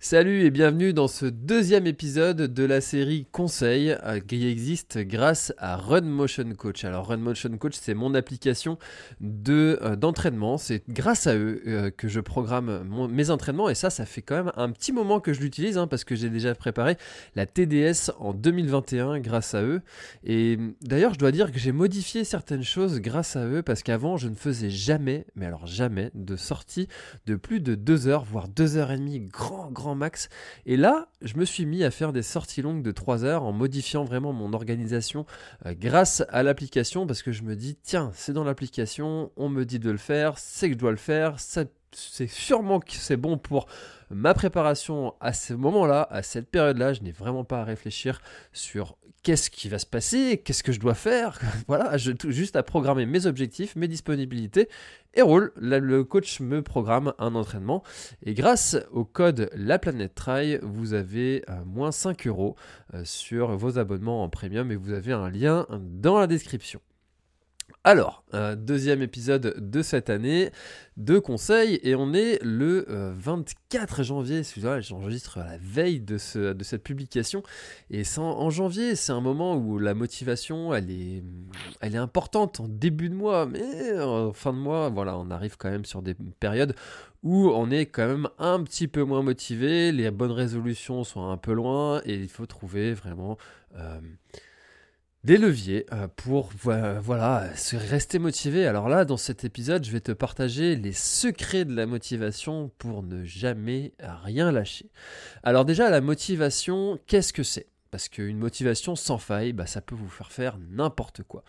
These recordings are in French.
Salut et bienvenue dans ce deuxième épisode de la série Conseil euh, qui existe grâce à Run Motion Coach. Alors Run Motion Coach c'est mon application euh, d'entraînement, c'est grâce à eux euh, que je programme mes entraînements. Et ça ça fait quand même un petit moment que je l'utilise hein, parce que j'ai déjà préparé la TDS en 2021 grâce à eux. Et d'ailleurs je dois dire que j'ai modifié certaines choses grâce à eux parce qu'avant je ne faisais jamais, mais alors jamais de sortie de plus de 2 heures voire 2 heures et demie grand grand max. Et là, je me suis mis à faire des sorties longues de 3 heures en modifiant vraiment mon organisation euh, grâce à l'application parce que je me dis, tiens, c'est dans l'application, on me dit de le faire, c'est que je dois le faire, c'est sûrement que c'est bon pour ma préparation à ce moment-là, à cette période-là. Je n'ai vraiment pas à réfléchir sur qu'est-ce qui va se passer, qu'est-ce que je dois faire. voilà, juste à programmer mes objectifs, mes disponibilités et roule. le coach me programme un entraînement. Et grâce au code La Planète Try, vous avez euh, moins 5 euros euh, sur vos abonnements en premium et vous avez un lien dans la description. Alors, euh, deuxième épisode de cette année, de conseils, et on est le 24 euh, janvier, excusez-moi, j'enregistre la veille de, ce, de cette publication, et en, janvier, c'est un moment où la motivation, elle est, importante en début de mois, mais en fin de mois, voilà, on arrive quand même sur des périodes où on est quand même un petit peu moins motivé, les bonnes résolutions sont un peu loin, et il faut trouver vraiment... Euh, des leviers euh, pour voilà, se rester motivé. Alors là, dans cet épisode, je vais te partager les secrets de la motivation pour ne jamais rien lâcher. Alors déjà, la motivation, qu'est-ce que c'est? Parce qu'une motivation sans faille, bah, ça peut vous faire faire n'importe quoi.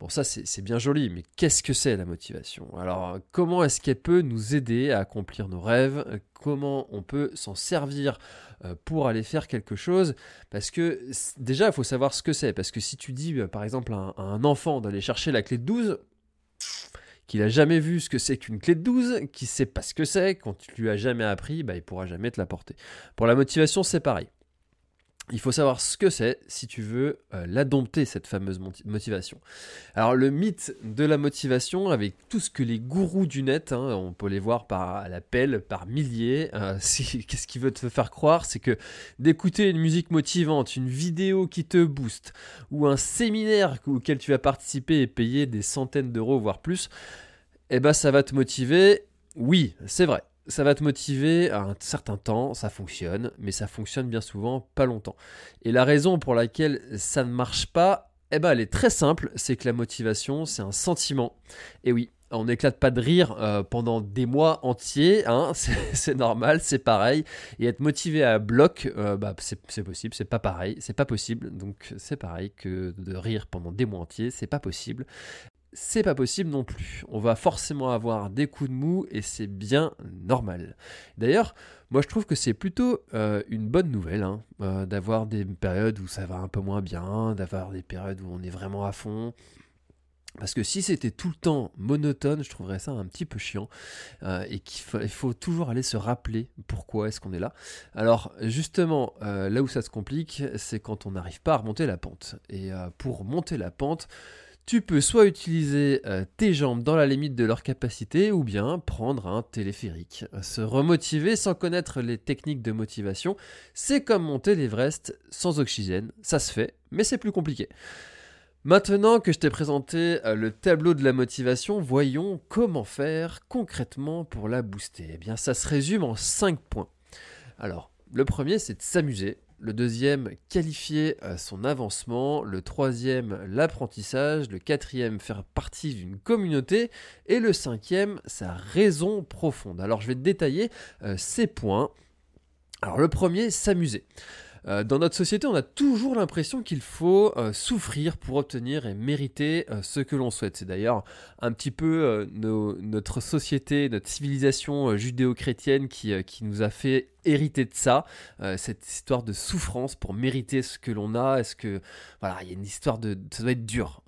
Bon, ça c'est bien joli, mais qu'est-ce que c'est la motivation? Alors, comment est-ce qu'elle peut nous aider à accomplir nos rêves? Comment on peut s'en servir euh, pour aller faire quelque chose? Parce que déjà, il faut savoir ce que c'est. Parce que si tu dis, euh, par exemple, à un, enfant d'aller chercher la clé de 12, qu'il a jamais vu ce que c'est qu'une clé de 12, qui sait pas ce que c'est, quand tu lui as jamais appris, bah, il pourra jamais te l'apporter. Pour la motivation, c'est pareil. Il faut savoir ce que c'est si tu veux euh, la cette fameuse motivation. Alors le mythe de la motivation, avec tout ce que les gourous du net, hein, on peut les voir par l'appel, par milliers, euh, qu'est-ce qui veut te faire croire? C'est que d'écouter une musique motivante, une vidéo qui te booste, ou un séminaire auquel tu vas participer et payer des centaines d'euros, voire plus, eh ben ça va te motiver. Oui, c'est vrai ça va te motiver à un certain temps, ça fonctionne, mais ça fonctionne bien souvent pas longtemps. Et la raison pour laquelle ça ne marche pas, eh ben elle est très simple, c'est que la motivation, c'est un sentiment. Et oui, on n'éclate pas de rire euh, pendant des mois entiers, hein, c'est normal, c'est pareil. Et être motivé à bloc, euh, bah, c'est possible, c'est pas pareil, c'est pas possible. Donc c'est pareil que de rire pendant des mois entiers, c'est pas possible c'est pas possible non plus. On va forcément avoir des coups de mou et c'est bien normal. D'ailleurs, moi je trouve que c'est plutôt euh, une bonne nouvelle hein, euh, d'avoir des périodes où ça va un peu moins bien, d'avoir des périodes où on est vraiment à fond. Parce que si c'était tout le temps monotone, je trouverais ça un petit peu chiant. Euh, et qu'il faut, toujours aller se rappeler pourquoi est-ce qu'on est là. Alors justement, là où ça se complique, c'est quand on n'arrive pas à remonter la pente. Et pour monter la pente, tu peux soit utiliser euh, tes jambes dans la limite de leur capacité ou bien prendre un téléphérique. Se remotiver sans connaître les techniques de motivation, c'est comme monter l'Everest sans oxygène. Ça se fait, mais c'est plus compliqué. Maintenant que je t'ai présenté euh, le tableau de la motivation, voyons comment faire concrètement pour la booster. Eh bien, ça se résume en 5 points. Alors, le premier, c'est de s'amuser le deuxième, qualifier euh, son avancement, le troisième, l'apprentissage, le quatrième, faire partie d'une communauté, et le cinquième, sa raison profonde. Alors je vais détailler euh, ces points. Alors le premier, s'amuser. Euh, dans notre société, on a toujours l'impression qu'il faut souffrir pour obtenir et mériter ce que l'on souhaite. C'est d'ailleurs un petit peu notre société, notre civilisation judéo-chrétienne qui, qui, nous a fait hérité de ça, cette histoire de souffrance pour mériter ce que l'on a. Est-ce que voilà, il y a une histoire de, ça doit être dur.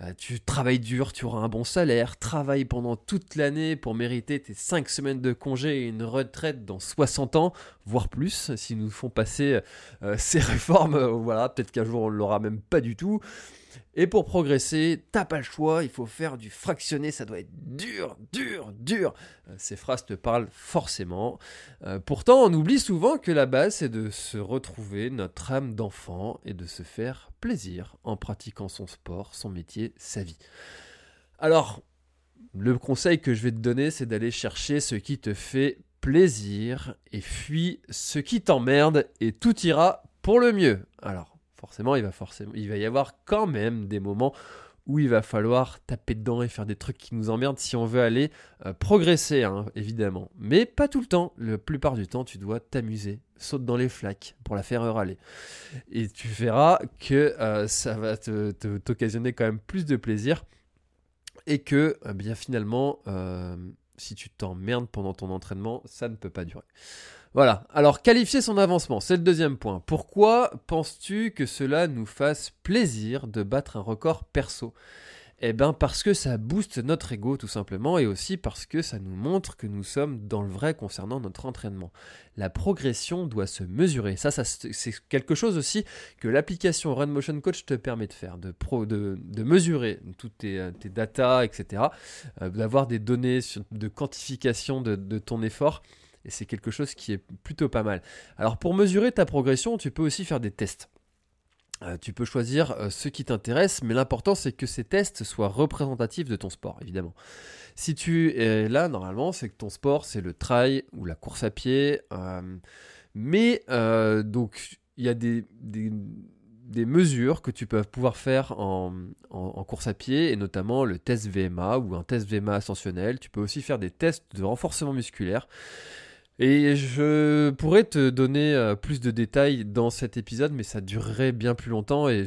Euh, tu travailles dur, tu auras un bon salaire, travaille pendant toute l'année pour mériter tes 5 semaines de congé et une retraite dans 60 ans, voire plus, si nous font passer euh, ces réformes. Euh, voilà, peut-être qu'un jour on l'aura même pas du tout. Et pour progresser, t'as pas le choix, il faut faire du fractionné, ça doit être dur, dur, dur. Euh, ces phrases te parlent forcément. Euh, pourtant, on oublie souvent que la base, c'est de se retrouver notre âme d'enfant et de se faire plaisir en pratiquant son sport, son métier, sa vie. Alors, le conseil que je vais te donner, c'est d'aller chercher ce qui te fait plaisir et fuis ce qui t'emmerde et tout ira pour le mieux. Alors, forcément, il va y avoir quand même des moments où il va falloir taper dedans et faire des trucs qui nous emmerdent si on veut aller euh, progresser, hein, évidemment. Mais pas tout le temps. La plupart du temps, tu dois t'amuser. Saute dans les flaques pour la faire râler. Et tu verras que euh, ça va t'occasionner quand même plus de plaisir. Et que, euh, bien finalement, si tu t'emmerdes pendant ton entraînement, ça ne peut pas durer. Voilà, alors qualifier son avancement, c'est le deuxième point. Pourquoi penses-tu que cela nous fasse plaisir de battre un record perso? Eh bien parce que ça booste notre ego tout simplement et aussi parce que ça nous montre que nous sommes dans le vrai concernant notre entraînement. La progression doit se mesurer. Ça, c'est quelque chose aussi que l'application Run Motion Coach te permet de faire, de, mesurer toutes tes, tes datas, etc. Euh, d'avoir des données de quantification de ton effort et c'est quelque chose qui est plutôt pas mal. Alors pour mesurer ta progression, tu peux aussi faire des tests. Euh, tu peux choisir euh, ce qui t'intéresse, mais l'important c'est que ces tests soient représentatifs de ton sport, évidemment. Si tu es là, normalement, c'est que ton sport c'est le trail ou la course à pied. Euh, mais donc il y a des, mesures que tu peux pouvoir faire en, course à pied, et notamment le test VMA ou un test VMA ascensionnel. Tu peux aussi faire des tests de renforcement musculaire. Et je pourrais te donner euh, plus de détails dans cet épisode, mais ça durerait bien plus longtemps. Et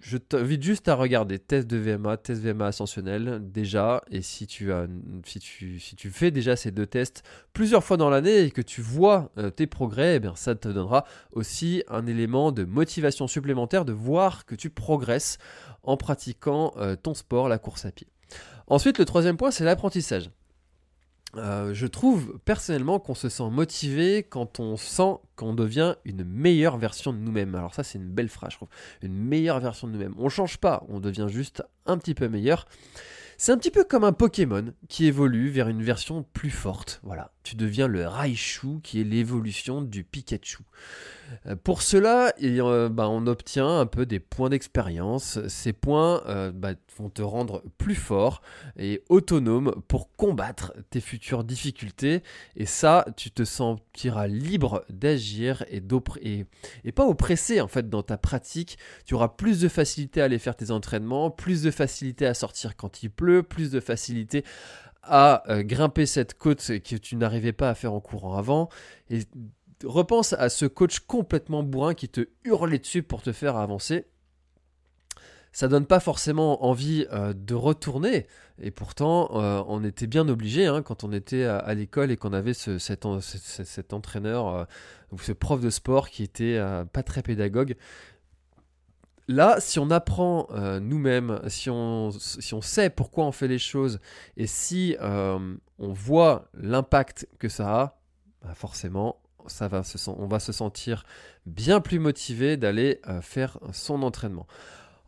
je t'invite juste à regarder test de VMA, test VMA ascensionnel déjà. Et si tu, as, si tu, si tu fais déjà ces deux tests plusieurs fois dans l'année et que tu vois euh, tes progrès, eh bien, ça te donnera aussi un élément de motivation supplémentaire de voir que tu progresses en pratiquant euh, ton sport, la course à pied. Ensuite, le troisième point, c'est l'apprentissage. Euh, je trouve personnellement qu'on se sent motivé quand on sent qu'on devient une meilleure version de nous-mêmes. Alors ça c'est une belle phrase je trouve. Une meilleure version de nous-mêmes. On change pas, on devient juste un petit peu meilleur. C'est un petit peu comme un Pokémon qui évolue vers une version plus forte. Voilà, tu deviens le Raichu qui est l'évolution du Pikachu. Euh, pour cela, euh, bah, on obtient un peu des points d'expérience. Ces points euh, bah, vont te rendre plus fort et autonome pour combattre tes futures difficultés. Et ça, tu te sentiras libre d'agir et, et, et, pas oppressé en fait dans ta pratique. Tu auras plus de facilité à aller faire tes entraînements, plus de facilité à sortir quand il pleut, plus de facilité à grimper cette côte que tu n'arrivais pas à faire en courant avant. Et repense à ce coach complètement bourrin qui te hurlait dessus pour te faire avancer. Ça donne pas forcément envie euh, de retourner, et pourtant euh, on était bien obligé hein, quand on était à, l'école et qu'on avait ce, cet, entraîneur euh, ou ce prof de sport qui était pas très pédagogue. Là, si on apprend nous-mêmes, si on, si on sait pourquoi on fait les choses et si on voit l'impact que ça a, bah forcément, ça va se, on va se sentir bien plus motivé d'aller euh, faire son entraînement.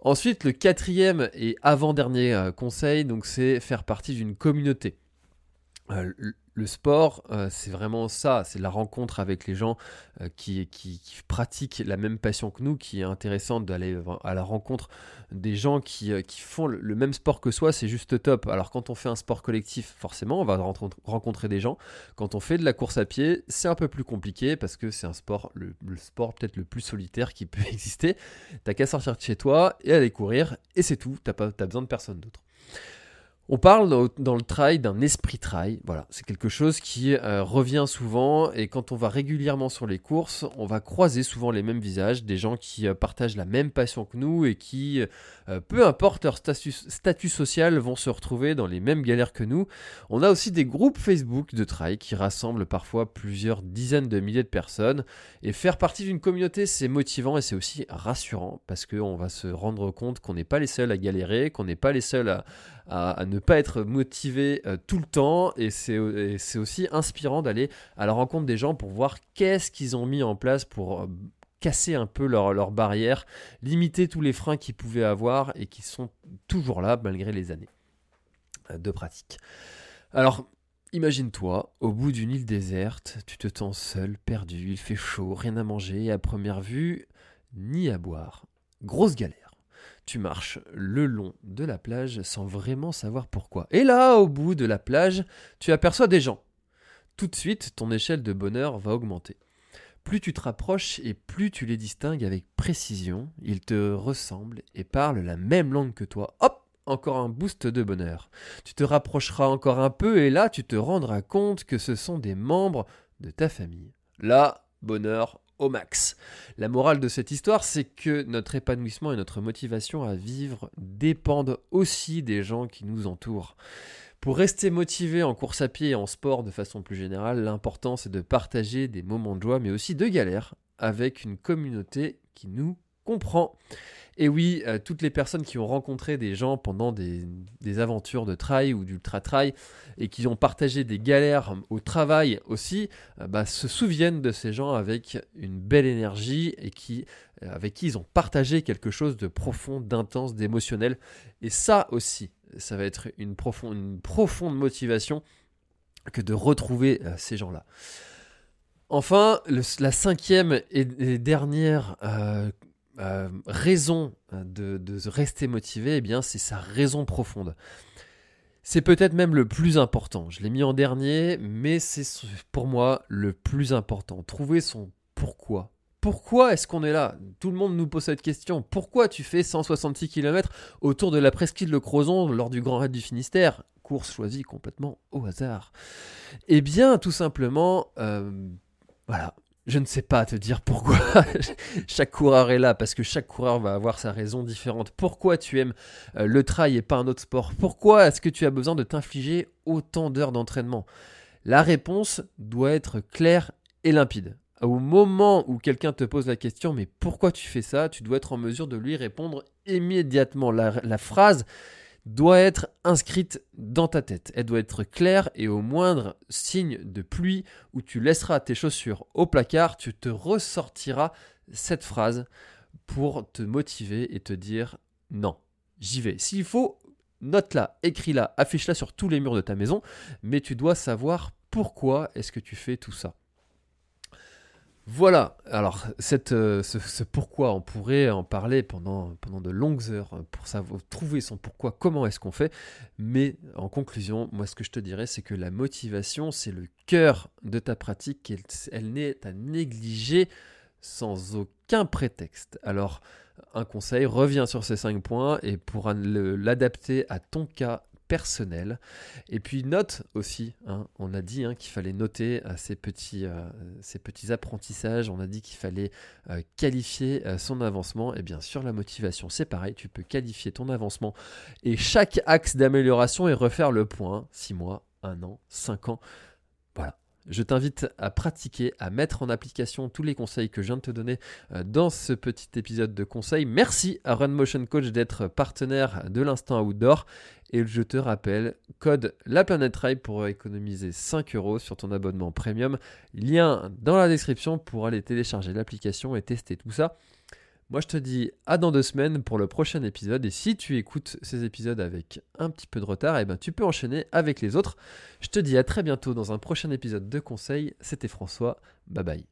Ensuite, le quatrième et avant-dernier euh, conseil, donc c'est faire partie d'une communauté. Euh, le sport, euh, c'est vraiment ça, c'est la rencontre avec les gens euh, qui, pratiquent la même passion que nous, qui est intéressant d'aller à la rencontre des gens qui, qui font le, même sport que soi, c'est juste top. Alors quand on fait un sport collectif, forcément, on va rencontrer des gens. Quand on fait de la course à pied, c'est un peu plus compliqué parce que c'est un sport, le, sport peut-être le plus solitaire qui peut exister. T'as qu'à sortir de chez toi et aller courir, et c'est tout, t'as pas as besoin de personne d'autre. On parle dans, le trail d'un esprit trail. Voilà, c'est quelque chose qui euh, revient souvent et quand on va régulièrement sur les courses, on va croiser souvent les mêmes visages, des gens qui euh, partagent la même passion que nous et qui, euh, peu importe leur statut, statut, social, vont se retrouver dans les mêmes galères que nous. On a aussi des groupes Facebook de trail qui rassemblent parfois plusieurs dizaines de milliers de personnes et faire partie d'une communauté, c'est motivant et c'est aussi rassurant parce qu'on va se rendre compte qu'on n'est pas les seuls à galérer, qu'on n'est pas les seuls à à, ne pas être motivé euh, tout le temps. Et c'est aussi inspirant d'aller à la rencontre des gens pour voir qu'est-ce qu'ils ont mis en place pour euh, casser un peu leurs leur barrières, limiter tous les freins qu'ils pouvaient avoir et qui sont toujours là malgré les années euh, de pratique. Alors, imagine-toi, au bout d'une île déserte, tu te sens seul, perdu, il fait chaud, rien à manger, et à première vue, ni à boire. Grosse galère. Marches le long de la plage sans vraiment savoir pourquoi. Et là, au bout de la plage, tu aperçois des gens. Tout de suite, ton échelle de bonheur va augmenter. Plus tu te rapproches et plus tu les distingues avec précision, ils te ressemblent et parlent la même langue que toi. Hop, encore un boost de bonheur. Tu te rapprocheras encore un peu et là tu te rendras compte que ce sont des membres de ta famille. Là, bonheur max. La morale de cette histoire, c'est que notre épanouissement et notre motivation à vivre dépendent aussi des gens qui nous entourent. Pour rester motivé en course à pied et en sport de façon plus générale, l'important c'est de partager des moments de joie mais aussi de galère avec une communauté qui nous comprend. Et oui, euh, toutes les personnes qui ont rencontré des gens pendant des, aventures de trail ou d'ultra-trail et qui ont partagé des galères au travail aussi, euh, bah, se souviennent de ces gens avec une belle énergie et qui, euh, avec qui ils ont partagé quelque chose de profond, d'intense, d'émotionnel. Et ça aussi, ça va être une profonde, une profonde motivation que de retrouver ces gens-là. Enfin, la cinquième et, dernière euh, raison euh, de, rester motivé, eh bien, c'est sa raison profonde. C'est peut-être même le plus important. Je l'ai mis en dernier, mais c'est pour moi le plus important. Trouver son pourquoi. Pourquoi est-ce qu'on est là? Tout le monde nous pose cette question. Pourquoi tu fais 166 km autour de la presqu'île de Crozon lors du Grand Raid du Finistère? Course choisie complètement au hasard. Eh bien, tout simplement, euh, voilà, je ne sais pas te dire pourquoi chaque coureur est là, parce que chaque coureur va avoir sa raison différente. Pourquoi tu aimes euh, le trail et pas un autre sport? Pourquoi est-ce que tu as besoin de t'infliger autant d'heures d'entraînement? La réponse doit être claire et limpide. Au moment où quelqu'un te pose la question, mais pourquoi tu fais ça? Tu dois être en mesure de lui répondre immédiatement. La, la phrase doit être inscrite dans ta tête. Elle doit être claire et au moindre signe de pluie où tu laisseras tes chaussures au placard, tu te ressortiras cette phrase pour te motiver et te dire non, j'y vais. S'il faut, note-la, écris-la, affiche-la sur tous les murs de ta maison, mais tu dois savoir pourquoi est-ce que tu fais tout ça. Voilà, alors euh, ce, pourquoi, on pourrait en parler pendant, pendant de longues heures euh, pour savoir, trouver son pourquoi, comment est-ce qu'on fait, mais en conclusion, moi ce que je te dirais, c'est que la motivation, c'est le cœur de ta pratique, elle, elle n'est à négliger sans aucun prétexte. Alors, un conseil, reviens sur ces cinq points et pour l'adapter à ton cas personnel. Et puis note aussi, hein, on a dit hein, qu'il fallait noter euh, ces, petits, euh, ces petits apprentissages, on a dit qu'il fallait euh, qualifier son avancement. Et bien sûr, la motivation, c'est pareil, tu peux qualifier ton avancement et chaque axe d'amélioration et refaire le point, 6 mois, 1 an, 5 ans. Je t'invite à pratiquer, à mettre en application tous les conseils que je viens de te donner dans ce petit épisode de conseils. Merci à Run Motion Coach d'être partenaire de l'instant outdoor. Et je te rappelle, code La Planète pour économiser 5 euros sur ton abonnement premium. Lien dans la description pour aller télécharger l'application et tester tout ça. Moi, je te dis à dans deux semaines pour le prochain épisode. Et si tu écoutes ces épisodes avec un petit peu de retard, eh ben, tu peux enchaîner avec les autres. Je te dis à très bientôt dans un prochain épisode de Conseil. C'était François. Bye bye.